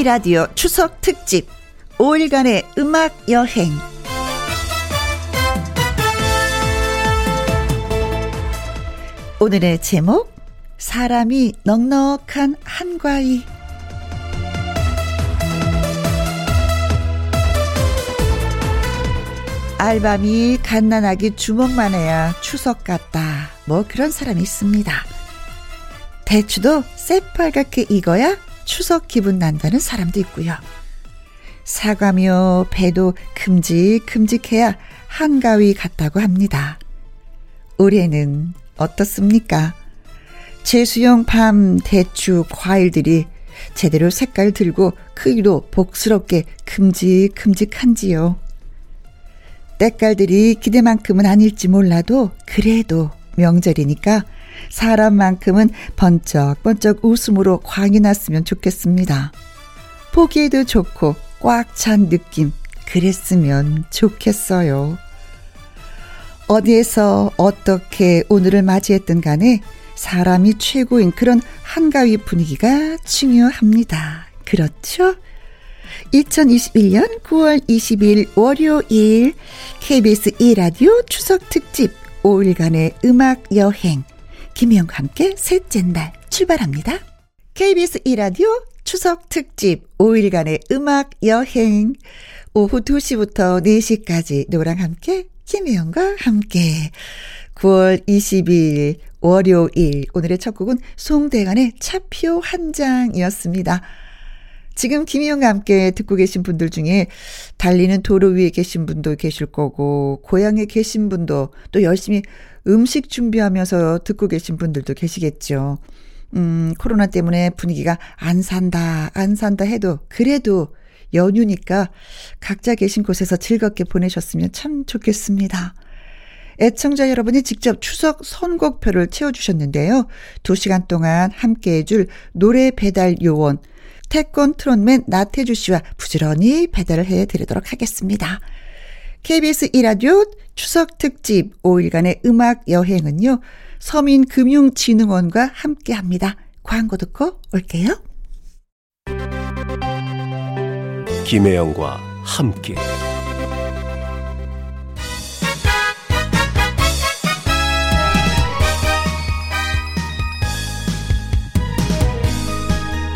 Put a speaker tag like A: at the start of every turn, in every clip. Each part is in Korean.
A: KBS 2라디오 추석 특집 5일간의 음악 여행 오늘의 제목 사람이 넉넉한 한과위 알밤이 갓난아기 주먹만 해야 추석 같다. 뭐 그런 사람이 있습니다. 대추도 새빨갛게 익어야 추석 기분 난다는 사람도 있고요. 사과며 배도 큼직큼직해야 한가위 같다고 합니다. 올해는 어떻습니까? 제수용 밤 대추 과일들이 제대로 색깔 들고 크기도 복스럽게 큼직큼직한지요. 때깔들이 기대만큼은 아닐지 몰라도 그래도 명절이니까 사람만큼은 번쩍번쩍 웃음으로 광이 났으면 좋겠습니다. 보기에도 좋고 꽉 찬 느낌 그랬으면 좋겠어요. 어디에서 어떻게 오늘을 맞이했든 간에 사람이 최고인 그런 한가위 분위기가 중요합니다. 그렇죠? 2021년 9월 20일 월요일 KBS 2라디오 추석 특집 5일간의 음악 여행 김희영과 함께 셋째 날 출발합니다. KBS 2라디오 추석 특집 5일간의 음악 여행 오후 2시부터 4시까지 노랑 함께 김혜영과 함께 9월 20일 월요일 오늘의 첫 곡은 송대관의 차표 한 장이었습니다. 지금 김희영과 함께 듣고 계신 분들 중에 달리는 도로 위에 계신 분도 계실 거고, 고향에 계신 분도 또 열심히 음식 준비하면서 듣고 계신 분들도 계시겠죠. 음, 코로나 때문에 분위기가 안 산다, 안 산다 해도 그래도 연휴니까 각자 계신 곳에서 즐겁게 보내셨으면 참 좋겠습니다. 애청자 여러분이 직접 추석 선곡표를 채워주셨는데요. 두 시간 동안 함께 해줄 노래 배달 요원, 태권 트롯맨 나태주 씨와 부지런히 배달을 해드리도록 하겠습니다. KBS 1라디오 추석 특집 5일간의 음악 여행은요, 서민금융진흥원과 함께 합니다. 광고 듣고 올게요.
B: 김혜영과 함께.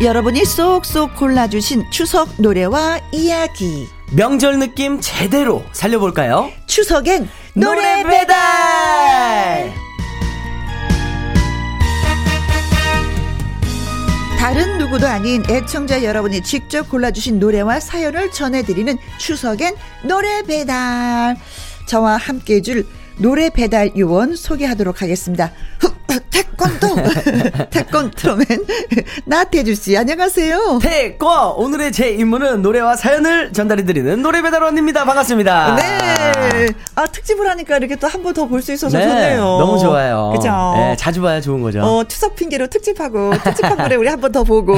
A: 여러분이 쏙쏙 골라주신 추석 노래와 이야기.
C: 명절 느낌 제대로 살려볼까요?
A: 추석엔 노래 배달! 다른 누구도 아닌 애청자 여러분이 직접 골라주신 노래와 사연을 전해드리는 추석엔 노래 배달. 저와 함께 해줄 노래 배달 요원 소개하도록 하겠습니다. 태권도 태권 트롯맨 나태주 씨 안녕하세요.
C: 태권 오늘의 제 임무는 노래와 사연을 전달해드리는 노래 배달원입니다. 반갑습니다.
A: 네. 아 특집을 하니까 이렇게 또 한 번 더 볼 수 있어서
C: 네,
A: 좋네요.
C: 너무 좋아요.
A: 그죠.
C: 네, 자주 봐야 좋은 거죠.
A: 어 추석 핑계로 특집하고 특집한 노래 우리 한 번 더 보고.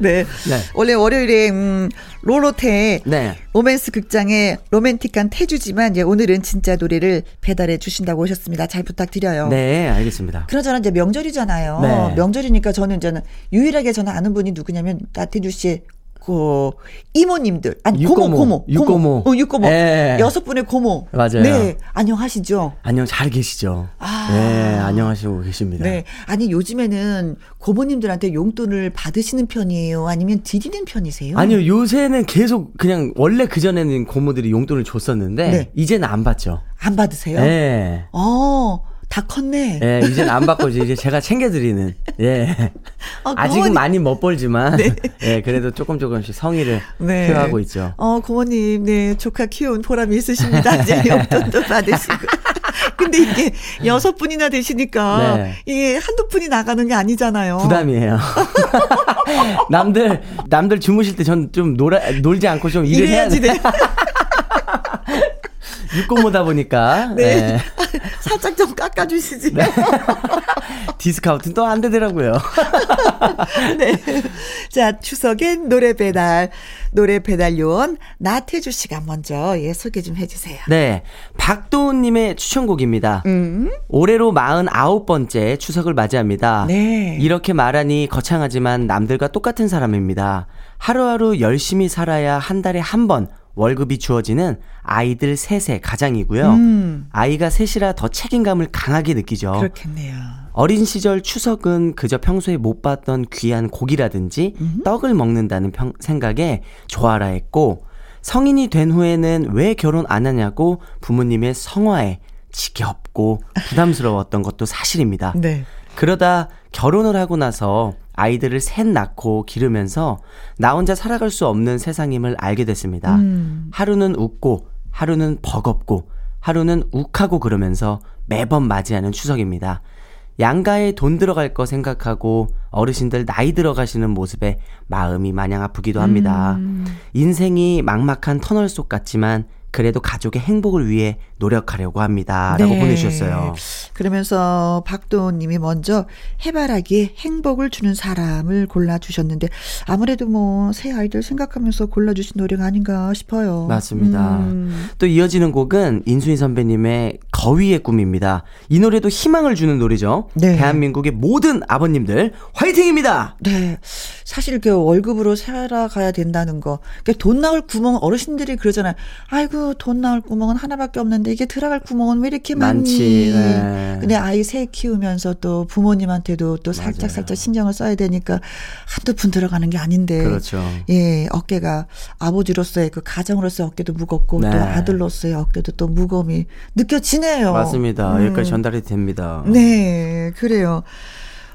A: 네.
C: 네.
A: 원래 월요일에 음, 로로테
C: 네.
A: 로맨스 극장의 로맨틱한 태주지만 이제 오늘은 진짜 노래를 배달해 주신다고 오셨습니다. 잘 부탁드려요.
C: 네, 알겠습니다.
A: 그러잖아 이제 명절이잖아요.
C: 네.
A: 명절이니까 저는 이제는 유일하게 저는 아는 분이 누구냐면 나태주 씨의 그 이모님들 아니
C: 고모.
A: 고모
C: 육고모.
A: 어 육고모
C: 예.
A: 여섯 분의 고모
C: 맞아요.
A: 네 안녕하시죠.
C: 안녕, 잘 계시죠?
A: 아.
C: 네, 안녕하시고 계십니다.
A: 네 아니 요즘에는 고모님들한테 용돈을 받으시는 편이에요 아니면 드리는 편이세요?
C: 아니요, 요새는 계속 그냥 원래 그 전에는 고모들이 용돈을 줬었는데,
A: 네.
C: 이제는 안 받죠.
A: 안 받으세요?
C: 네.
A: 어. 다 컸네.
C: 예, 이제는 안 받고 이제 제가 챙겨드리는. 예.
A: 어,
C: 아직은
A: 고모님-
C: 많이 못 벌지만, 예, 그래도 조금 조금씩 성의를
A: 네.
C: 표하고 있죠.
A: 어, 고모님, 네, 조카 키운 보람이 있으십니다. 이제 용돈도 받으시고. 근데 이게 여섯 분이나 되시니까
C: 네.
A: 이게 한두 푼이 나가는 게 아니잖아요.
C: 부담이에요. 남들 남들 주무실 때 전 좀 놀아 놀지 않고 좀 일을 해야
A: 이래야지
C: 돼.
A: 돼.
C: 육고모다 보니까.
A: 네.
C: 예.
A: 살짝 좀 깎아주시지.
C: 디스카운트는 또 안 되더라고요.
A: 네. 자, 추석엔 노래 배달. 노래 배달 요원 나태주 씨가 먼저 예, 소개 좀 해주세요.
C: 네. 박도훈님의 추천곡입니다. 음. 올해로 49번째 추석을 맞이합니다. 네. 이렇게 말하니 거창하지만 남들과 똑같은 사람입니다. 하루하루 열심히 살아야 한 달에 한 번 월급이 주어지는 아이들 셋의 가장이고요. 음. 아이가 셋이라 더 책임감을 강하게 느끼죠.
A: 그렇겠네요.
C: 어린 시절 추석은 그저 평소에 못 봤던 귀한 고기라든지 음. 떡을 먹는다는 평, 생각에 좋아라 했고 성인이 된 후에는 왜 결혼 안 하냐고 부모님의 성화에 지겹고 부담스러웠던 것도 사실입니다. 네. 그러다 결혼을 하고 나서 아이들을 셋 낳고 기르면서 나 혼자 살아갈 수 없는 세상임을 알게 됐습니다. 음. 하루는 웃고, 하루는 버겁고, 하루는 욱하고 그러면서 매번 맞이하는 추석입니다. 양가에 돈 들어갈 거 생각하고 어르신들 나이 들어가시는 모습에 마음이 마냥 아프기도 합니다. 음. 인생이 막막한 터널 속 같지만 그래도 가족의 행복을 위해 노력하려고 합니다. 라고 네. 보내주셨어요.
A: 그러면서 박도훈님이 먼저 해바라기에 행복을 주는 사람을 골라주셨는데 아무래도 뭐 새 아이들 생각하면서 골라주신 노래가 아닌가 싶어요.
C: 맞습니다. 음. 또 이어지는 곡은 인수인 선배님의 거위의 꿈입니다. 이 노래도 희망을 주는 노래죠. 네. 대한민국의 모든 아버님들 화이팅입니다.
A: 네. 사실 그 월급으로 살아가야 된다는 거. 그러니까 돈 나올 구멍 어르신들이 그러잖아요. 아이고 돈 나올 구멍은 하나밖에 없는데 이게 들어갈 구멍은 왜 이렇게 많니? 많지. 네. 근데 아이 세 키우면서 또 부모님한테도 또 살짝 맞아요. 살짝 신경을 써야 되니까 한두 푼 들어가는 게 아닌데.
C: 그렇죠.
A: 예, 어깨가 아버지로서의 그 가정으로서의 어깨도 무겁고 네. 또 아들로서의 어깨도 또 무거움이 느껴지네요.
C: 맞습니다. 음. 여기까지 전달이 됩니다.
A: 네, 그래요.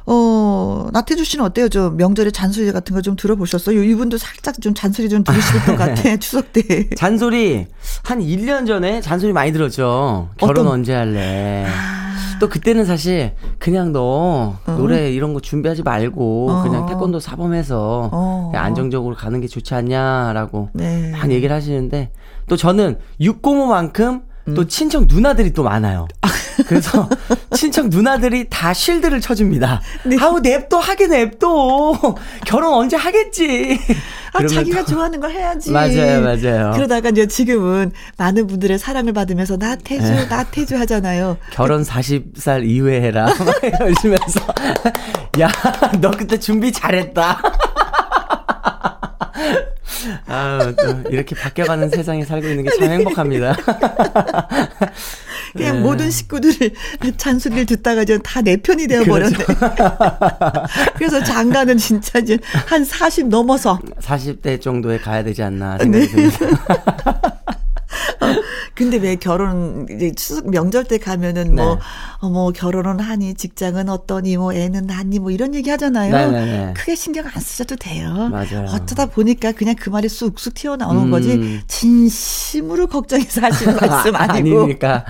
A: 어, 나태주 씨는 어때요? 좀 명절에 잔소리 같은 거 좀 들어보셨어요? 이분도 살짝 좀 잔소리 좀 들으실 것 같아, 추석 때.
C: 잔소리, 한 1년 전에 잔소리 많이 들었죠. 결혼 어떤... 언제 할래. 아... 또 그때는 사실 그냥 너 어? 노래 이런 거 준비하지 말고 어. 그냥 태권도 사범해서 어. 안정적으로 가는 게 좋지 않냐라고 네. 막 얘기를 하시는데 또 저는 605만큼 또 음. 친척 누나들이 또 많아요. 그래서 친척 누나들이 다 실드를 쳐줍니다. 네. 아우 냅둬 하게 냅둬 결혼 언제 하겠지.
A: 아 자기가 좋아하는 거 해야지.
C: 맞아요, 맞아요.
A: 그러다가 이제 지금은 많은 분들의 사랑을 받으면서 나 태주, 네. 나태주 하잖아요.
C: 결혼 40살 이후에 해라. 이러시면서 야 너 그때 준비 잘했다. 아, 또 이렇게 바뀌어가는 세상에 살고 있는 게 참 행복합니다.
A: 그냥 네. 모든 식구들이 잔소리를 듣다가 이제 다 내 편이 되어 버렸네. 그렇죠. 그래서 장가는 진짜 이제 한 40 넘어서.
C: 40대 정도에 가야 되지 않나 생각이 네. 듭니다.
A: 근데 왜 결혼 이제 추석 명절 때 가면은 뭐, 네. 어, 뭐 결혼은 하니 직장은 어떠니 뭐 애는 낳니 뭐 이런 얘기 하잖아요. 네네네. 네, 네. 크게 신경 안 쓰셔도 돼요.
C: 맞아요.
A: 어쩌다 보니까 그냥 그 말이 쑥쑥 튀어나오는 음. 거지 진심으로 걱정해서 하시는 말씀 아니고
C: 아니니까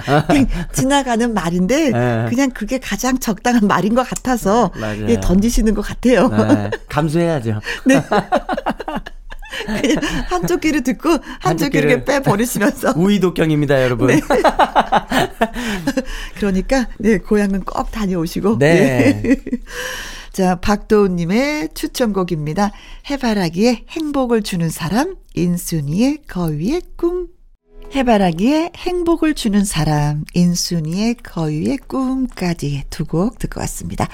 A: 지나가는 말인데 네. 그냥 그게 가장 적당한 말인 것 같아서 예, 던지시는 것 같아요. 네.
C: 감수해야죠.
A: 네. 그냥 한쪽 귀를 듣고 한쪽 귀를 빼버리시면서.
C: 우이독경입니다, 여러분. 네.
A: 그러니까, 네, 고향은 꼭 다녀오시고. 네. 네. 자, 박도훈님의 추천곡입니다. 해바라기에 행복을 주는 사람, 인순이의 거위의 꿈. 해바라기에 행복을 주는 사람, 인순이의 거위의 꿈까지 두 곡 듣고 왔습니다.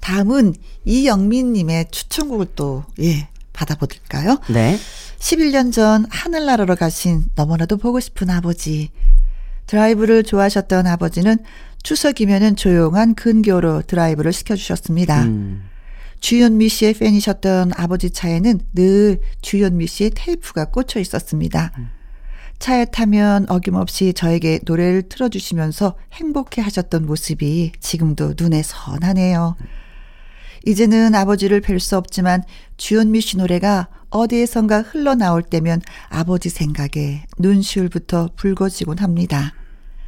A: 다음은 이영민님의 추천곡을 또, 예, 받아볼까요?
C: 네.
A: 11년 전 하늘나라로 가신 너무나도 보고 싶은 아버지. 드라이브를 좋아하셨던 아버지는 추석이면은 조용한 근교로 드라이브를 시켜주셨습니다. 음. 주현미 씨의 팬이셨던 아버지 차에는 늘 주현미 씨의 테이프가 꽂혀 있었습니다. 음. 차에 타면 어김없이 저에게 노래를 틀어주시면서 행복해 하셨던 모습이 지금도 눈에 선하네요. 음. 이제는 아버지를 뵐 수 없지만 주현미 씨 노래가 어디에선가 흘러나올 때면 아버지 생각에 눈시울부터 붉어지곤 합니다.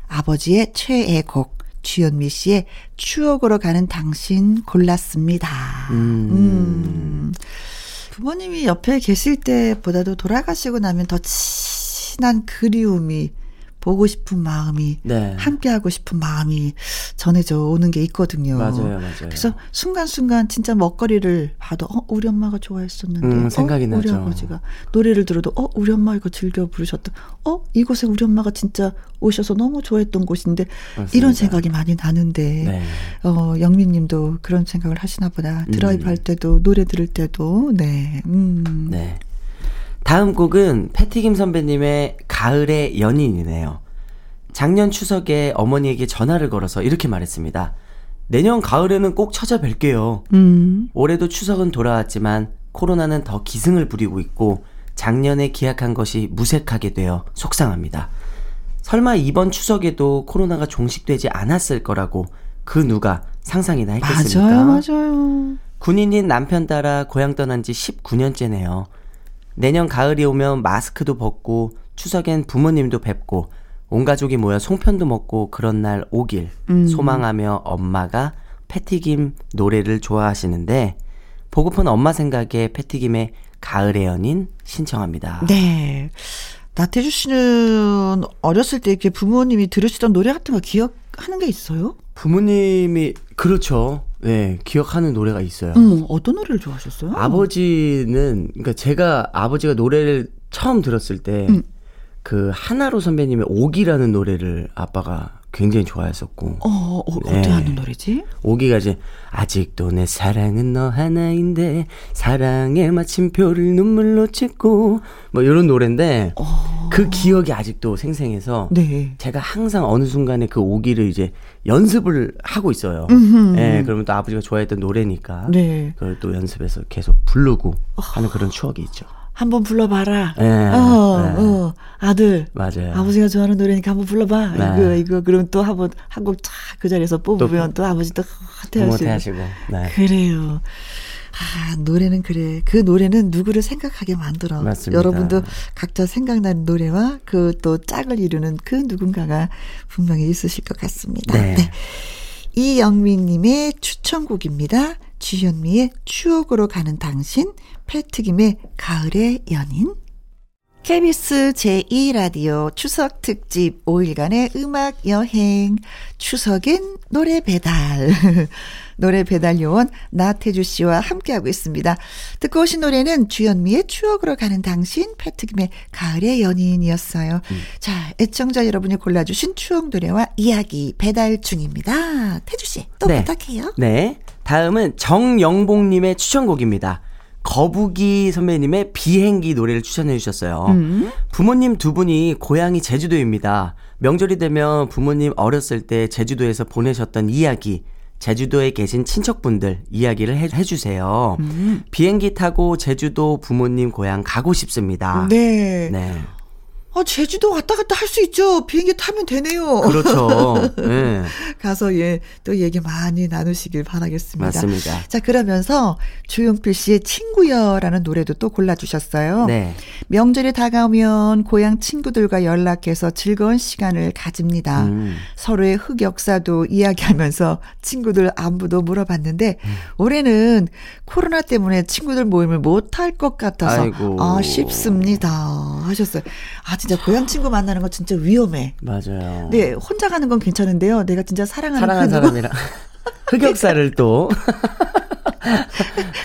A: 아버지의 최애 곡 주현미 씨의 추억으로 가는 당신 골랐습니다. 음. 음. 부모님이 옆에 계실 때보다도 돌아가시고 나면 더 친한 그리움이 보고 싶은 마음이 네. 함께 하고 싶은 마음이 전해져 오는 게 있거든요.
C: 맞아요, 맞아요.
A: 그래서 순간순간 진짜 먹거리를 봐도 어 우리 엄마가 좋아했었는데
C: 음, 생각이
A: 어,
C: 나죠.
A: 우리 아버지가 노래를 들어도 어 우리 엄마 이거 즐겨 부르셨던 어 이곳에 우리 엄마가 진짜 오셔서 너무 좋아했던 곳인데 맞습니다. 이런 생각이 많이 나는데 네. 어 영민님도 그런 생각을 하시나 보다. 드라이브 음. 할 때도 노래 들을 때도 네. 음.
C: 네. 다음 곡은 패티김 선배님의 가을의 연인이네요. 작년 추석에 어머니에게 전화를 걸어서 이렇게 말했습니다. 내년 가을에는 꼭 찾아뵐게요. 음. 올해도 추석은 돌아왔지만 코로나는 더 기승을 부리고 있고 작년에 기약한 것이 무색하게 되어 속상합니다. 설마 이번 추석에도 코로나가 종식되지 않았을 거라고 그 누가 상상이나 했겠습니까?
A: 맞아요, 맞아요.
C: 군인인 남편 따라 고향 떠난 지 19년째네요. 내년 가을이 오면 마스크도 벗고 추석엔 부모님도 뵙고 온 가족이 모여 송편도 먹고 그런 날 오길 음. 소망하며 엄마가 패티김 노래를 좋아하시는데 보고픈 엄마 생각에 패티김의 가을의 연인 신청합니다.
A: 네. 나태주 씨는 어렸을 때 이렇게 부모님이 들으시던 노래 같은 거 기억하는 게 있어요?
C: 부모님이 그렇죠. 네, 기억하는 노래가 있어요.
A: 음, 어떤 노래를 좋아하셨어요?
C: 아버지는 그러니까 제가 아버지가 노래를 처음 들었을 때 음. 그 하나로 선배님의 오기라는 노래를 아빠가 굉장히 좋아했었고.
A: 어, 어 어떻게 네. 하는 노래지?
C: 오기가 이제 아직도 내 사랑은 너 하나인데 사랑의 마침표를 눈물로 찍고 뭐 이런 노래인데 어. 그 기억이 아직도 생생해서 네. 제가 항상 어느 순간에 그 오기를 이제 연습을 하고 있어요. 예, 네, 그러면 또 아버지가 좋아했던 노래니까 네. 그걸 또 연습해서 계속 부르고 하는 그런 추억이 있죠.
A: 한번 불러봐라. 네, 어, 네. 어, 아들.
C: 맞아요.
A: 아버지가 좋아하는 노래니까 한번 불러봐. 네. 이거, 이거, 그럼 또 한번 한곡 쫙그 자리에서 뽑으면 또, 또 아버지 또
C: 하트하시고. 하시고. 네.
A: 그래요. 아, 노래는 그래. 그 노래는 누구를 생각하게 만들어.
C: 맞습니다.
A: 여러분도 각자 생각나는 노래와 그 또 짝을 이루는 그 누군가가 분명히 있으실 것 같습니다. 네. 네. 이영민님의 추천곡입니다. 주현미의 추억으로 가는 당신, 패트김의 가을의 연인. KBS 제2라디오 추석 특집 5일간의 음악 여행. 추석엔 노래 배달. 노래 배달 요원 나태주 씨와 함께하고 있습니다. 듣고 오신 노래는 주현미의 추억으로 가는 당신, 패트김의 가을의 연인이었어요. 음. 자, 애청자 여러분이 골라주신 추억 노래와 이야기 배달 중입니다. 태주 씨, 또 네. 부탁해요.
C: 네. 다음은 정영봉님의 추천곡입니다. 거북이 선배님의 비행기 노래를 추천해 주셨어요. 음. 부모님 두 분이 고향이 제주도입니다. 명절이 되면 부모님 어렸을 때 제주도에서 보내셨던 이야기, 제주도에 계신 친척분들 이야기를 해, 해주세요. 음. 비행기 타고 제주도 부모님 고향 가고 싶습니다.
A: 네. 네. 어, 제주도 왔다 갔다 할 수 있죠. 비행기 타면 되네요.
C: 그렇죠. 네.
A: 가서 예, 또 얘기 많이 나누시길 바라겠습니다.
C: 맞습니다.
A: 자, 그러면서 주용필 씨의 친구여라는 노래도 또 골라주셨어요. 네. 명절이 다가오면 고향 친구들과 연락해서 즐거운 시간을 가집니다. 음. 서로의 흑역사도 이야기하면서 친구들 안부도 물어봤는데 음. 올해는 코로나 때문에 친구들 모임을 못할 것 같아서 아이고. 아쉽습니다. 하셨어요. 아, 진짜 고향 친구 만나는 거 진짜 위험해.
C: 맞아요.
A: 네, 혼자 가는 건 괜찮은데요. 내가 진짜 사랑하는, 사랑하는
C: 사람이랑 흑역사를 또.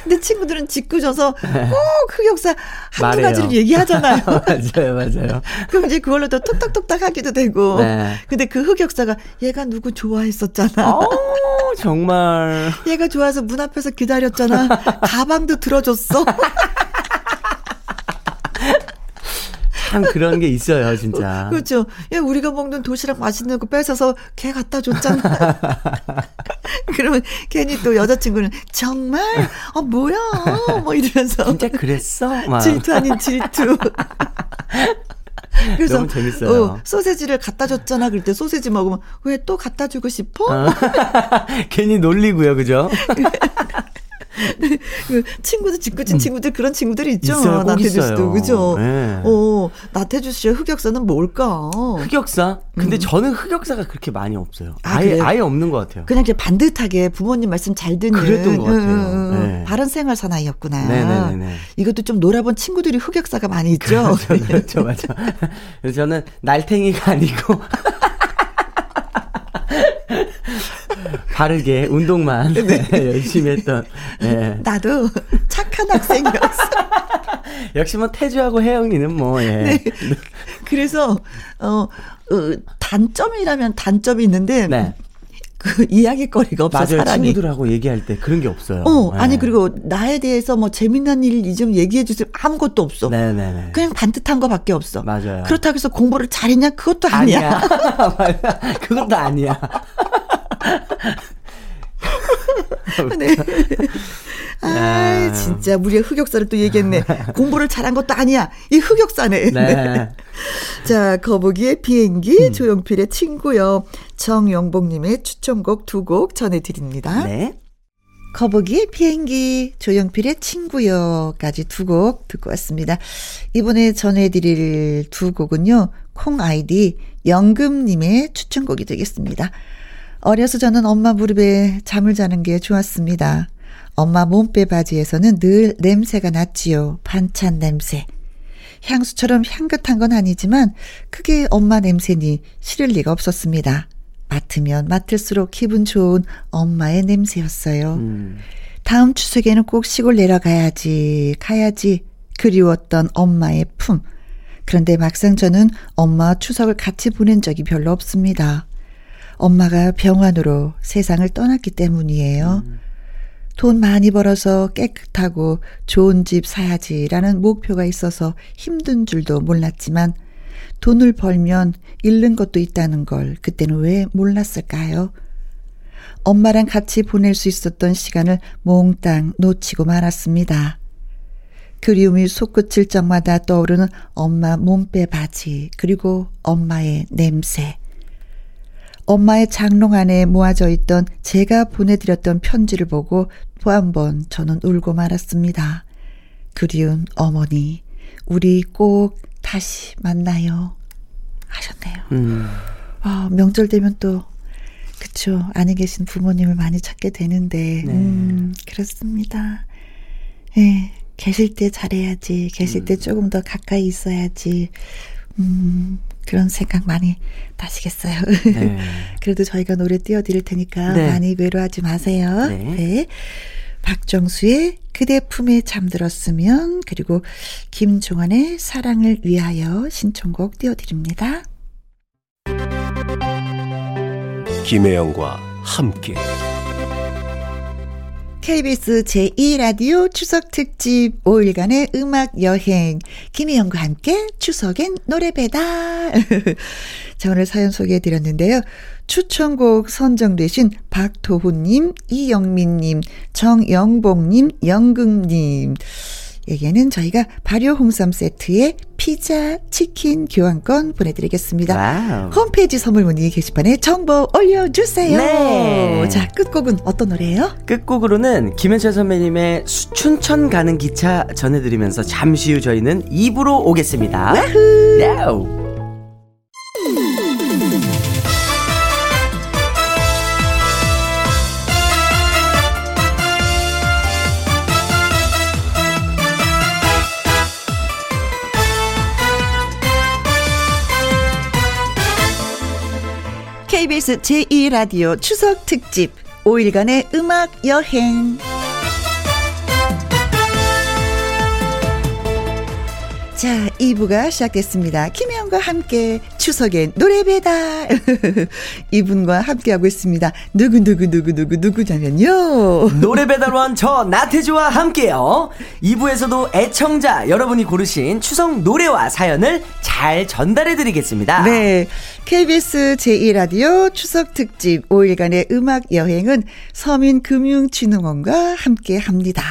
A: 근데 친구들은 짓궂어서 꼭 흑역사 한두 가지를 얘기하잖아요.
C: 맞아요, 맞아요.
A: 그럼 이제 그걸로 또 톡톡톡톡 하기도 되고. 네. 근데 그 흑역사가 얘가 누구 좋아했었잖아.
C: 오, 정말.
A: 얘가 좋아해서 문 앞에서 기다렸잖아. 가방도 들어줬어.
C: 참 그런 게 있어요, 진짜.
A: 그렇죠. 야, 우리가 먹는 도시락 맛있는 거 뺏어서 걔 갖다 줬잖아. 그러면 괜히 또 여자친구는 정말 어 뭐야 뭐 이러면서
C: 진짜 그랬어? 막.
A: 질투 아닌 질투.
C: 그래서 너무 재밌어요. 어,
A: 소세지를 갖다 줬잖아. 그럴 때 소세지 먹으면 왜 또 갖다 주고 싶어? 어.
C: 괜히 놀리고요, 그죠?
A: 그 친구들 짓궂은 음. 친구들 그런 친구들이 있죠.
C: 있어요, 나태주 씨도
A: 그죠. 네. 어 나태주 씨의 흑역사는 뭘까?
C: 흑역사? 근데 음. 저는 흑역사가 그렇게 많이 없어요. 아, 예 아예 없는 것 같아요.
A: 그냥 이제 반듯하게 부모님 말씀 잘 듣는
C: 그랬던 것 같아요. 음,
A: 네. 바른 생활 사나이였구나. 네네네. 이것도 좀 놀아본 친구들이 흑역사가 많이 있죠.
C: 그렇죠, 그렇죠, 맞아. 그래서 저는 날탱이가 아니고. 바르게 운동만 네. 열심히 했던. 네.
A: 나도 착한 학생이었어.
C: 역시 뭐 태주하고 혜영이는 뭐 예. 네.
A: 그래서 어, 어 단점이라면 단점이 있는데 네. 그 이야기거리가 없어
C: 맞아요. 사람이. 친구들하고 얘기할 때 그런 게 없어요.
A: 어, 네. 아니 그리고 나에 대해서 뭐 재미난 일 좀 얘기해 주세요. 아무것도 없어. 네네네. 그냥 반듯한 거밖에 없어.
C: 맞아요.
A: 그렇다고 해서 공부를 잘했냐? 그것도 아니야.
C: 아니야. 그것도 아니야.
A: 네. 아, 진짜 우리의 흑역사를 또 얘기했네. 공부를 잘한 것도 아니야. 이 흑역사네. 네. 자, 거북이의 비행기, 음. 조용필의 친구요. 정영복님의 추천곡 두 곡 전해드립니다. 네. 거북이의 비행기, 조영필의 친구요까지 두 곡 듣고 왔습니다. 이번에 전해드릴 두 곡은요, 콩 아이디 영금님의 추천곡이 되겠습니다. 어려서 저는 엄마 무릎에 잠을 자는 게 좋았습니다. 엄마 몸빼 바지에서는 늘 냄새가 났지요. 반찬 냄새. 향수처럼 향긋한 건 아니지만 크게 엄마 냄새니 싫을 리가 없었습니다. 맡으면 맡을수록 기분 좋은 엄마의 냄새였어요. 음. 다음 추석에는 꼭 시골 내려가야지, 가야지. 그리웠던 엄마의 품. 그런데 막상 저는 엄마 추석을 같이 보낸 적이 별로 없습니다. 엄마가 병환으로 세상을 떠났기 때문이에요. 음. 돈 많이 벌어서 깨끗하고 좋은 집 사야지라는 목표가 있어서 힘든 줄도 몰랐지만 돈을 벌면 잃는 것도 있다는 걸 그때는 왜 몰랐을까요? 엄마랑 같이 보낼 수 있었던 시간을 몽땅 놓치고 말았습니다. 그리움이 솟구칠 적마다 떠오르는 엄마 몸빼 바지, 그리고 엄마의 냄새. 엄마의 장롱 안에 모아져 있던 제가 보내드렸던 편지를 보고 또 한 번 저는 울고 말았습니다. 그리운 어머니, 우리 꼭 다시 만나요. 하셨네요. 음. 아, 명절 되면 또, 그쵸. 안에 계신 부모님을 많이 찾게 되는데, 네. 음, 그렇습니다. 예, 계실 때 잘해야지. 계실 음. 때 조금 더 가까이 있어야지. 음, 그런 생각 많이 나시겠어요. 네. 그래도 저희가 노래 띄워드릴 테니까 네. 많이 외로워하지 마세요. 네. 네. 박정수의 그대 품에 잠들었으면 그리고 김종환의 사랑을 위하여 신청곡 띄워드립니다.
B: 김혜영과 함께
A: KBS 제2라디오 추석 특집 5일간의 음악 여행. 김희영과 함께 추석엔 노래 배달. 자, 오늘 사연 소개해 드렸는데요. 추천곡 선정되신 박도훈님, 이영민님, 정영봉님, 영금님. 에게는 저희가 발효 홍삼 세트에 피자, 치킨 교환권 보내드리겠습니다. 와우. 홈페이지 선물 문의 게시판에 정보 올려주세요. 네. 자, 끝곡은 어떤 노래예요?
C: 끝곡으로는 김현철 선배님의 춘천 가는 기차 전해드리면서 잠시 후 저희는 2부로 오겠습니다. 와후. 야우.
A: KBS 제2라디오 추석 특집 5일간의 음악 여행. 자, 2부가 시작됐습니다. 김혜영과 함께 추석의 노래 배달. 이분과 함께하고 있습니다. 누구누구누구누구 누구냐면요.
C: 노래 배달원 저 나태주와 함께요. 2부에서도 애청자 여러분이 고르신 추석 노래와 사연을 잘 전달해 드리겠습니다.
A: 네. KBS 제2라디오 추석 특집 5일간의 음악 여행은 서민금융진흥원과 함께 합니다.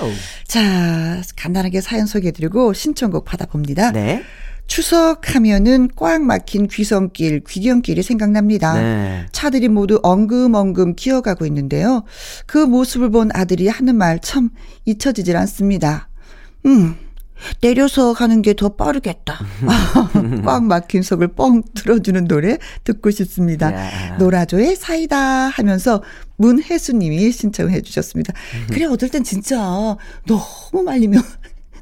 A: 와우. 자, 간단하게 사연 소개해드리고 신청곡 받아봅니다.
C: 네.
A: 추석 하면은 꽉 막힌 귀성길, 귀경길이 생각납니다.
C: 네.
A: 차들이 모두 엉금엉금 기어가고 있는데요. 그 모습을 본 아들이 하는 말 참 잊혀지질 않습니다. 음, 내려서 가는 게 더 빠르겠다. 꽉 막힌 속을 뻥 들어주는 노래 듣고 싶습니다.
C: 야.
A: 노라조의 사이다 하면서 문혜수님이 신청해 주셨습니다. 그래, 어떨 땐 진짜 너무 말리면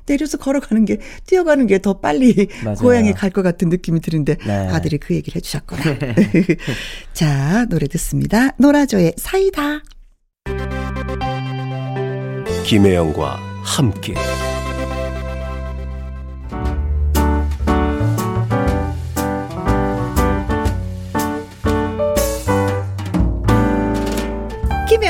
A: 내려서 걸어가는 게, 뛰어가는 게 더 빨리
C: 맞아요.
A: 고향에 갈 것 같은 느낌이 드는데
C: 네.
A: 아들이 그 얘기를 해주셨구나. 자, 노래 듣습니다. 노라조의 사이다.
B: 김혜영과 함께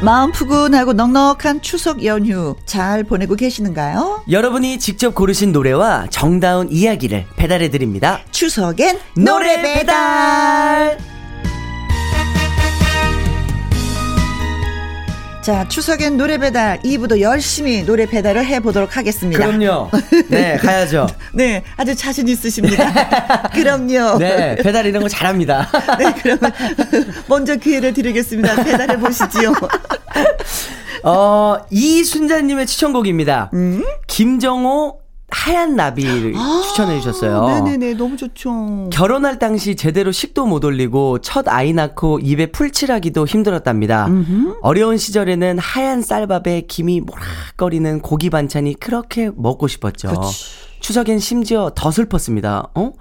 A: 마음 푸근하고 넉넉한 추석 연휴 잘 보내고 계시는가요?
C: 여러분이 직접 고르신 노래와 정다운 이야기를 배달해 드립니다.
A: 추석엔
C: 노래 배달!
A: 자, 추석엔 노래 배달 2부도 열심히 노래 배달을 해보도록 하겠습니다.
C: 그럼요. 네, 가야죠.
A: 네, 아주 자신 있으십니다. 그럼요.
C: 네, 배달 이런 거 잘합니다.
A: 네, 그러면 먼저 기회를 드리겠습니다. 배달해 보시지요.
C: 어, 이순자님의 추천곡입니다.
A: 음?
C: 김정호 하얀 나비를 추천해 주셨어요.
A: 아, 네네네, 너무 좋죠.
C: 결혼할 당시 제대로 식도 못 올리고 첫 아이 낳고 입에 풀칠하기도 힘들었답니다. 어려운 시절에는 하얀 쌀밥에 김이 모락거리는 고기 반찬이 그렇게 먹고 싶었죠.
A: 그치.
C: 추석엔 심지어 더 슬펐습니다. 어?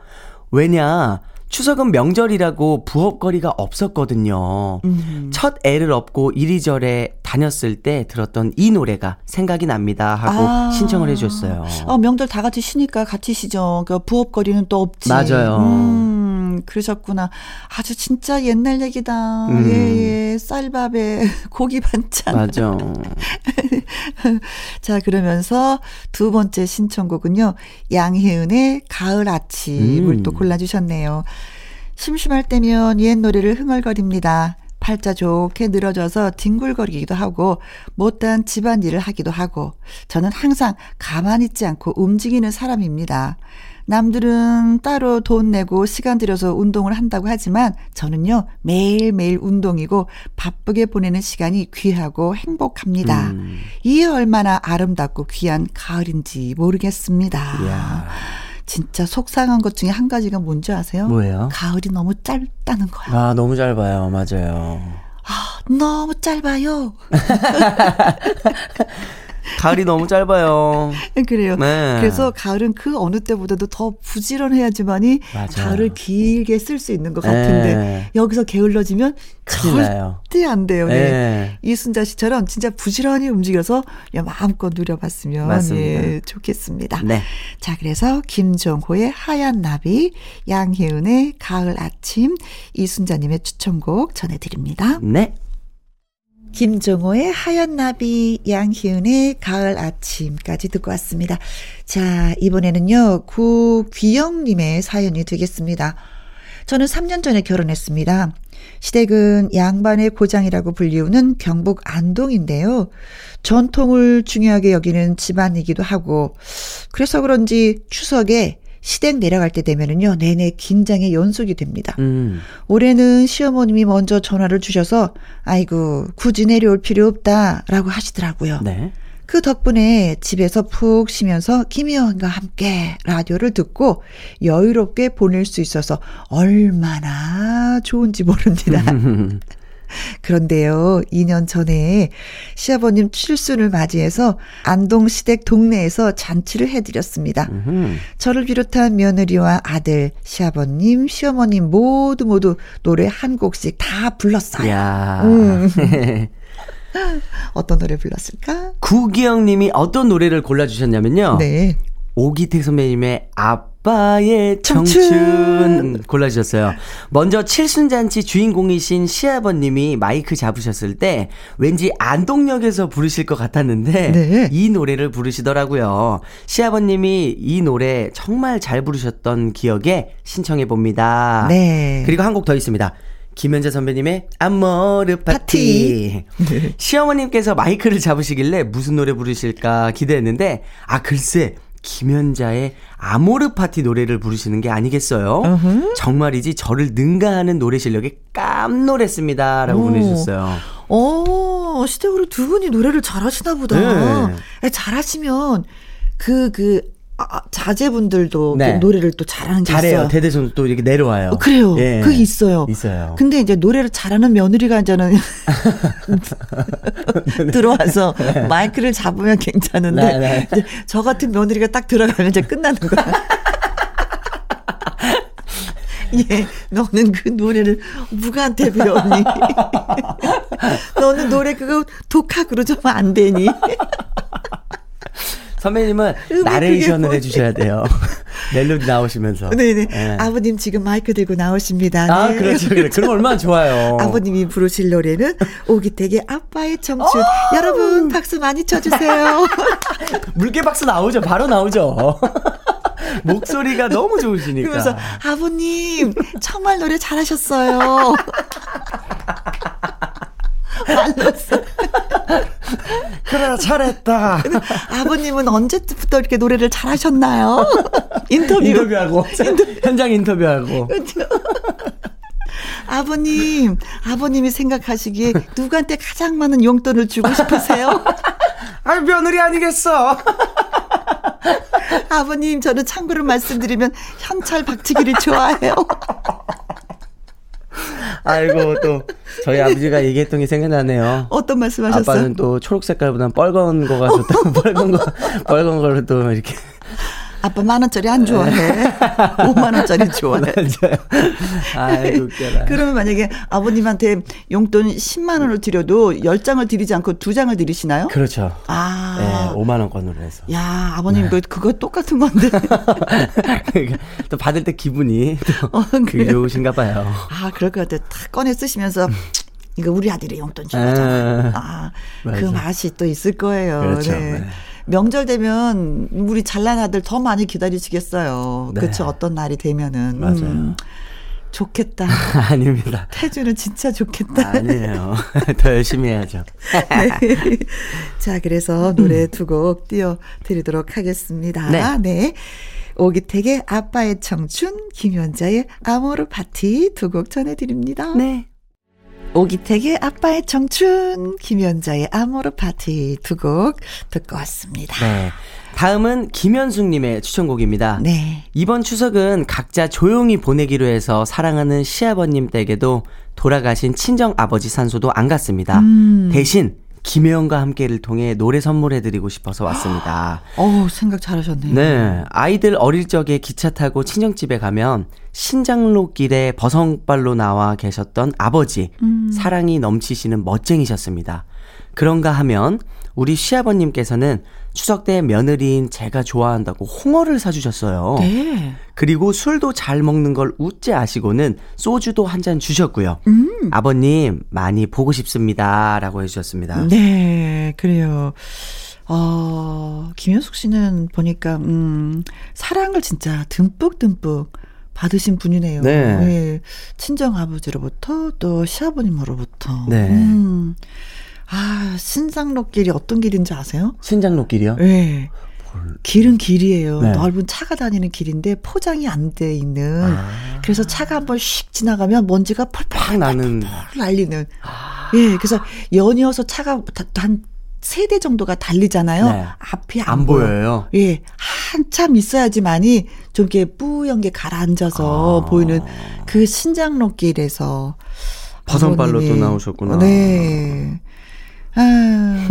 C: 왜냐? 추석은 명절이라고 부업거리가 없었거든요. 첫 애를 업고 이리저리 다녔을 때 들었던 이 노래가 생각이 납니다 하고
A: 아.
C: 신청을 해주셨어요.
A: 어, 명절 다 같이 쉬니까 같이 쉬죠. 그 부업거리는 또 없지.
C: 맞아요.
A: 음, 그러셨구나. 아주 진짜 옛날 얘기다.
C: 음.
A: 예, 예. 쌀밥에 고기 반찬.
C: 맞아.
A: 자, 그러면서 두 번째 신청곡은요. 양혜은의 가을 아침을
C: 음.
A: 또 골라주셨네요. 심심할 때면 옛 노래를 흥얼거립니다. 팔자 좋게 늘어져서 뒹굴거리기도 하고 못다한 집안일을 하기도 하고 저는 항상 가만히 있지 않고 움직이는 사람입니다. 남들은 따로 돈 내고 시간 들여서 운동을 한다고 하지만 저는요 매일매일 운동이고 바쁘게 보내는 시간이 귀하고 행복합니다.
C: 음.
A: 이게 얼마나 아름답고 귀한 가을인지 모르겠습니다.
C: 이야.
A: 진짜 속상한 것 중에 한 가지가 뭔지 아세요?
C: 뭐예요?
A: 가을이 너무 짧다는 거야.
C: 아, 너무 짧아요. 맞아요.
A: 아, 너무 짧아요.
C: 가을이 너무 짧아요.
A: 그래요. 네. 그래서 가을은 그 어느 때보다도 더 부지런해야지만이 맞아요. 가을을 길게 쓸 수 있는 것 같은데 네. 여기서 게을러지면 절대 안 돼요. 네. 네. 이순자 씨처럼 진짜 부지런히 움직여서 마음껏 누려봤으면. 예, 좋겠습니다. 네. 자, 그래서 김정호의 하얀 나비, 양혜은의 가을 아침, 이순자님의 추천곡 전해드립니다.
C: 네.
A: 김정호의 하얀 나비, 양희은의 가을 아침까지 듣고 왔습니다. 자, 이번에는요, 구귀영님의 사연이 되겠습니다. 저는 3년 전에 결혼했습니다. 시댁은 양반의 고장이라고 불리우는 경북 안동인데요. 전통을 중요하게 여기는 집안이기도 하고, 그래서 그런지 추석에 시댁 내려갈 때 되면은요, 내내 긴장의 연속이 됩니다. 음. 올해는 시어머님이 먼저 전화를 주셔서, 아이고, 굳이 내려올 필요 없다, 라고 하시더라고요. 네. 그 덕분에 집에서 푹 쉬면서 김희영과 함께 라디오를 듣고 여유롭게 보낼 수 있어서 얼마나 좋은지 모릅니다. 그런데요, 2년 전에 시아버님 칠순을 맞이해서 안동시댁 동네에서 잔치를 해드렸습니다. 저를 비롯한 며느리와 아들, 시아버님, 시어머님 모두 모두 노래 한 곡씩 다 불렀어요. 음. 어떤 노래 불렀을까?
C: 구기영 님이 어떤 노래를 골라주셨냐면요. 네. 오기택 선배님의 아빠의 청춘, 청춘. 골라주셨어요. 먼저 칠순잔치 주인공이신 시아버님이 마이크 잡으셨을 때 왠지 안동역에서 부르실 것 같았는데 네. 이 노래를 부르시더라고요. 시아버님이 이 노래 정말 잘 부르셨던 기억에 신청해 봅니다. 네. 그리고 한 곡 더 있습니다. 김현자 선배님의 아모르 파티. 파티. 시어머님께서 마이크를 잡으시길래 무슨 노래 부르실까 기대했는데, 아, 글쎄, 김연자의 아모르 파티 노래를 부르시는 게 아니겠어요? Uh-huh. 정말이지 저를 능가하는 노래 실력에 깜놀했습니다. 라고 오. 보내주셨어요.
A: 어, 시댁으로 두 분이 노래를 잘하시나 보다. 네. 잘하시면 그, 그, 아, 아, 자제분들도 네. 노래를 또 잘하는 게
C: 잘해요.
A: 있어요.
C: 대대손 또 이렇게 내려와요.
A: 어, 그래요. 예. 그게 있어요.
C: 있어요.
A: 근데 이제 노래를 잘하는 며느리가 이제는 들어와서 네. 마이크를 잡으면 괜찮은데 네, 네. 저 같은 며느리가 딱 들어가면 이제 끝나는 거야. 예, 너는 그 노래를 누구한테 배웠니? 너는 노래 그거 독학으로 좀 안 되니?
C: 선배님은 나레이션을 해주셔야 돼요. 멜로디 나오시면서.
A: 네네. 네. 아버님 지금 마이크 들고 나오십니다.
C: 아, 네. 아, 그렇죠. 그래. 그럼 얼마나 좋아요.
A: 아버님이 부르실 노래는 오기택의 아빠의 청춘. 여러분, 박수 많이 쳐주세요.
C: 물개 박수 나오죠. 바로 나오죠. 목소리가 너무 좋으시니까.
A: 그래서 아버님, 정말 노래 잘하셨어요.
C: 말랐어. 그래, 잘했다.
A: 아버님은 언제부터 이렇게 노래를 잘하셨나요? 인터뷰.
C: 인터뷰하고. 현장 인터뷰하고. 그렇죠.
A: 아버님, 아버님이 생각하시기에 누구한테 가장 많은 용돈을 주고 싶으세요?
C: 아, 며느리 아니겠어.
A: 아버님, 저는 참고로 말씀드리면 현찰 박치기를 좋아해요.
C: 아이고 또 저희 아버지가 얘기했던 게 생각나네요.
A: 어떤 말씀하셨어요?
C: 아빠는 또 초록 색깔보다는 빨간 거가 좋다고 빨간 거 빨간 거를 또 이렇게
A: 아빠 만 원짜리 안 좋아해. 5만 원짜리 좋아해. 맞아요.
C: 아이 웃겨라.
A: 그러면 만약에 아버님한테 용돈 10만 원을 드려도 10장을 드리지 않고 2장을 드리시나요?
C: 그렇죠. 아. 네, 5만 원권으로 해서.
A: 야, 아버님 네. 그 그거 똑같은 건데.
C: 또 받을 때 기분이 또 어, 그게 좋으신가 봐요.
A: 아, 그럴 것 같아. 탁 꺼내 쓰시면서 이거 우리 아들이 용돈 주잖아. 아, 아그 맛이 또 있을 거예요.
C: 그렇죠. 네. 네.
A: 명절 되면 우리 잘난 아들 더 많이 기다리시겠어요. 네. 그렇죠. 어떤 날이 되면은.
C: 맞아요. 음,
A: 좋겠다.
C: 아닙니다.
A: 태주는 진짜 좋겠다.
C: 아니에요. 더 열심히 해야죠. 네.
A: 자, 그래서 노래 두곡 띄워드리도록 하겠습니다. 네. 네. 오기택의 아빠의 청춘, 김연자의 아모르 파티 두 곡 전해드립니다.
C: 네.
A: 오기택의 아빠의 청춘, 김연자의 아모르 파티 두 곡 듣고 왔습니다.
C: 네. 다음은 김현숙님의 추천곡입니다.
A: 네.
C: 이번 추석은 각자 조용히 보내기로 해서 사랑하는 시아버님 댁에도 돌아가신 친정 아버지 산소도 안 갔습니다. 음. 대신 김혜영과 함께를 통해 노래 선물해드리고 싶어서 왔습니다.
A: 어우, 생각 잘하셨네요.
C: 네. 아이들 어릴 적에 기차 타고 친정집에 가면 신장로 길에 버선발로 나와 계셨던 아버지, 음. 사랑이 넘치시는 멋쟁이셨습니다. 그런가 하면 우리 시아버님께서는 추석 때 며느리인 제가 좋아한다고 홍어를 사주셨어요. 네. 그리고 술도 잘 먹는 걸 우째 아시고는 소주도 한 잔 주셨고요. 음. 아버님 많이 보고 싶습니다. 라고 해주셨습니다.
A: 네, 그래요. 어, 김현숙 씨는 보니까, 음, 사랑을 진짜 듬뿍 듬뿍 받으신 분이네요. 네. 네. 친정 아버지로부터 또 시아버님으로부터. 네. 음. 아, 신장로 길이 어떤 길인지 아세요?
C: 신장로 길이요?
A: 네. 길은 길이에요. 네. 넓은 차가 다니는 길인데 포장이 안 돼 있는. 아. 그래서 차가 한번 휙 지나가면 먼지가 펄펄 나는 날리는. 아. 예, 그래서 연이어서 차가 한 세대 정도가 달리잖아요. 네. 앞이 안, 안 보여요. 예, 한참 있어야지만이 좀 이렇게 뿌연 게 가라앉아서 아. 보이는 그 신장로길에서
C: 버선발로 또 나오셨구나.
A: 네. 아,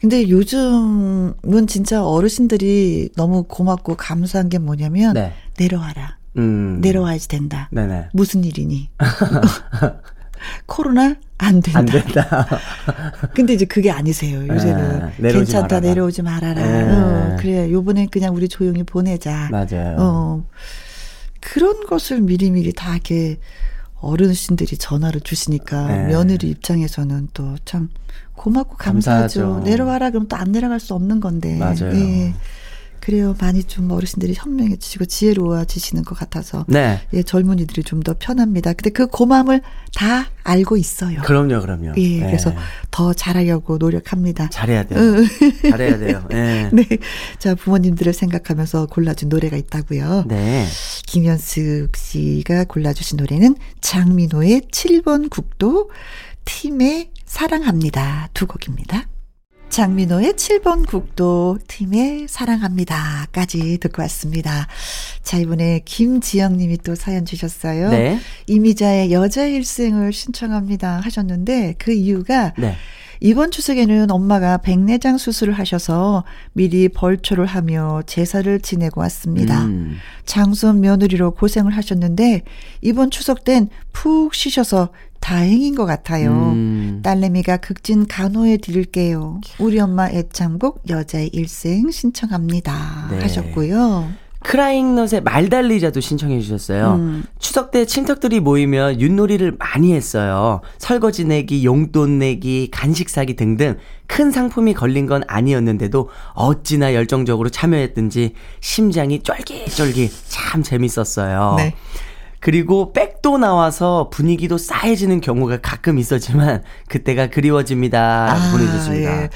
A: 근데 요즘은 진짜 어르신들이 너무 고맙고 감사한 게 뭐냐면 네. 내려와라. 음. 내려와야지 된다. 네네. 무슨 일이니? 코로나 안 된다. 안 된다. 근데 이제 그게 아니세요. 요새는 네, 괜찮다 말아라. 내려오지 말아라. 네. 어, 그래 요번엔 그냥 우리 조용히 보내자.
C: 맞아요.
A: 어. 그런 것을 미리미리 다 이렇게 어르신들이 전화를 주시니까 네. 며느리 입장에서는 또 참 고맙고 감사하죠. 감사하죠. 내려와라 그럼 또 안 내려갈 수 없는 건데.
C: 맞아요. 예.
A: 그래요. 많이 좀 어르신들이 현명해 지시고 지혜로워지시는 것 같아서 네. 예, 젊은이들이 좀 더 편합니다. 근데 그 고마움을 다 알고 있어요.
C: 그럼요, 그럼요.
A: 예, 네. 그래서 더 잘하려고 노력합니다.
C: 잘해야 돼요. 잘해야 돼요. 네.
A: 네. 자, 부모님들을 생각하면서 골라준 노래가 있다고요.
C: 네.
A: 김현숙 씨가 골라주신 노래는 장민호의 7번 국도 팀의 사랑합니다. 두 곡입니다. 장민호의 7번 국도 팀의 사랑합니다까지 듣고 왔습니다. 자, 이번에 김지영 님이 또 사연 주셨어요. 네. 이미자의 여자 일생을 신청합니다 하셨는데 그 이유가 네. 이번 추석에는 엄마가 백내장 수술을 하셔서 미리 벌초를 하며 제사를 지내고 왔습니다. 음. 장손 며느리로 고생을 하셨는데 이번 추석 땐 푹 쉬셔서 다행인 것 같아요. 음. 딸내미가 극진 간호해 드릴게요. 우리 엄마 애창곡 여자의 일생 신청합니다. 네. 하셨고요.
C: 크라잉넛의 말달리자도 신청해 주셨어요. 음. 추석 때 친척들이 모이면 윷놀이를 많이 했어요. 설거지 내기, 용돈 내기, 간식 사기 등등 큰 상품이 걸린 건 아니었는데도 어찌나 열정적으로 참여했든지 심장이 쫄깃쫄깃 참 재밌었어요. 네. 그리고 백도 나와서 분위기도 싸해지는 경우가 가끔 있었지만 그때가 그리워집니다. 아, 보내주셨습니다. 예.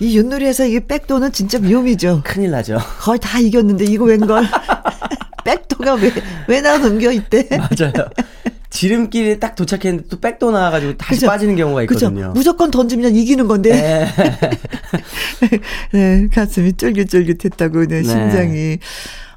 A: 이 윷놀이에서 이 백도는 진짜 위험이죠.
C: 큰일 나죠.
A: 거의 다 이겼는데 이거 웬걸. 백도가 왜, 왜나 넘겨 있대.
C: 맞아요. 지름길에 딱 도착했는데 또 백도 나와가지고 다시 그쵸? 빠지는 경우가 있거든요. 그쵸?
A: 무조건 던지면 이기는 건데. 네. 네, 가슴이 쫄깃쫄깃했다고, 네, 심장이.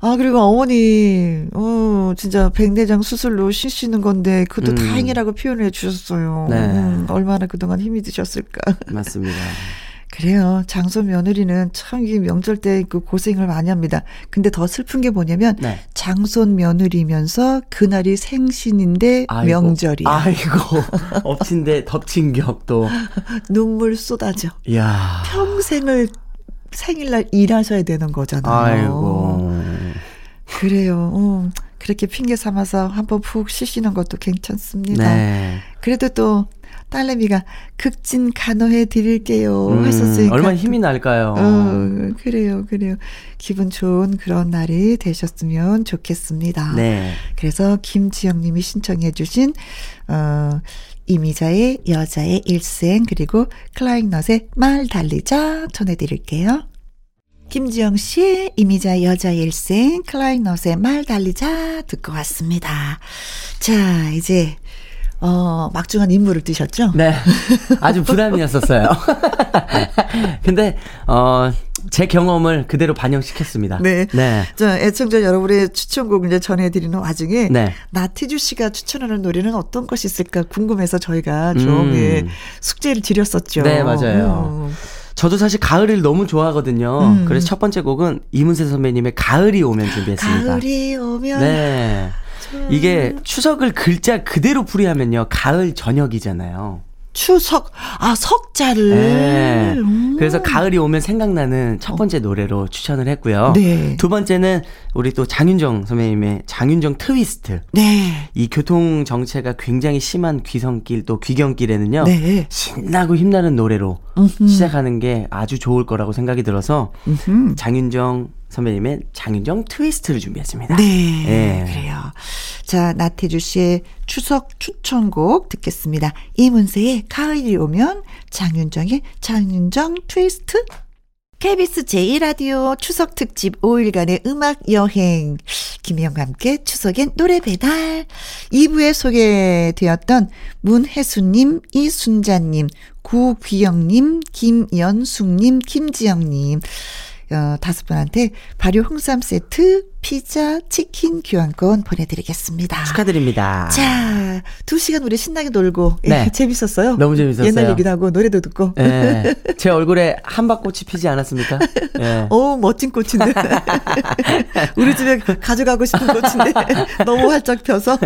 A: 아, 그리고 어머니, 어, 진짜 백내장 수술로 쉬시는 건데, 그것도 음. 다행이라고 표현해 주셨어요. 네. 음, 얼마나 그동안 힘이 드셨을까.
C: 맞습니다.
A: 그래요. 장소 며느리는 참 이 명절 때 그 고생을 많이 합니다. 근데 더 슬픈 게 뭐냐면 네. 장손 며느리면서 그날이 생신인데 아이고, 명절이야.
C: 아이고 엎친데 덮친 격도
A: 눈물 쏟아져.
C: 야
A: 평생을 생일날 일하셔야 되는 거잖아요.
C: 아이고.
A: 그래요. 어, 그렇게 핑계 삼아서 한번 푹 쉬시는 것도 괜찮습니다. 네. 그래도 또 딸내미가 극진 간호해 드릴게요 음, 하셨으니까
C: 얼마나 힘이 날까요?
A: 어, 그래요, 그래요. 기분 좋은 그런 날이 되셨으면 좋겠습니다. 네. 그래서 김지영님이 신청해주신 어. 이미자의 여자의 일생 그리고 클라잉넛의 말 달리자 전해드릴게요. 김지영 씨의 이미자 여자의 일생 클라잉넛의 말 달리자 듣고 왔습니다. 자 이제 어, 막중한 임무를 뛰셨죠?
C: 네. 아주 부담이었었어요. 근데, 어, 제 경험을 그대로 반영시켰습니다.
A: 네.
C: 네.
A: 자, 애청자 여러분의 추천곡 이제 전해드리는 와중에
C: 네.
A: 나태주 씨가 추천하는 노래는 어떤 것이 있을까 궁금해서 저희가 좀
C: 음.
A: 예, 숙제를 드렸었죠.
C: 네, 맞아요.
A: 음.
C: 저도 사실 가을을 너무 좋아하거든요.
A: 음.
C: 그래서 첫 번째 곡은 이문세 선배님의 가을이 오면 준비했습니다.
A: 가을이 오면
C: 네. 이게 추석을 글자 그대로 풀이하면요. 가을 저녁이잖아요.
A: 추석 아 석자를
C: 네.
A: 음.
C: 그래서 가을이 오면 생각나는 첫 번째 노래로 추천을 했고요.
A: 네.
C: 두 번째는 우리 또 장윤정 선배님의 장윤정 트위스트.
A: 네.
C: 이 교통 정체가 굉장히 심한 귀성길 또 귀경길에는요.
A: 네.
C: 신나고 힘나는 노래로
A: 음흠.
C: 시작하는 게 아주 좋을 거라고 생각이 들어서
A: 음흠.
C: 장윤정 선배님의 장윤정 트위스트를 준비했습니다.
A: 네.
C: 예.
A: 그래요. 자, 나태주 씨의 추석 추천곡 듣겠습니다. 이문세의 가을이 오면 장윤정의 장윤정 트위스트 KBS 제1라디오 추석 특집 5일간의 음악 여행. 김희영과 함께 추석엔 노래 배달. 2부에 소개되었던 문혜수님, 이순자님, 구귀영님, 김연숙님, 김지영님. 어, 다섯 분한테 발효 홍삼 세트, 피자, 치킨 교환권 보내드리겠습니다.
C: 축하드립니다.
A: 자, 두 시간 우리 신나게 놀고 예,
C: 네.
A: 재밌었어요.
C: 너무 재밌었어요.
A: 옛날 얘기도 하고 노래도 듣고.
C: 예. 제 얼굴에 한박꽃이 피지 않았습니까? 예.
A: 오, 멋진 꽃인데. 우리 집에 가져가고 싶은 꽃인데. 너무 활짝 펴서.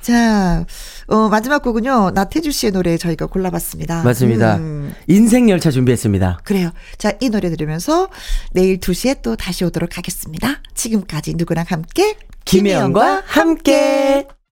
A: 자, 어, 마지막 곡은요. 나태주 씨의 노래 저희가 골라봤습니다.
C: 맞습니다.
A: 음,
C: 인생 열차 준비했습니다.
A: 그래요. 자, 이 노래 들으면서 내일 2시에 또 다시 오도록 하겠습니다. 지금까지 누구랑 함께?
C: 김혜영과 함께.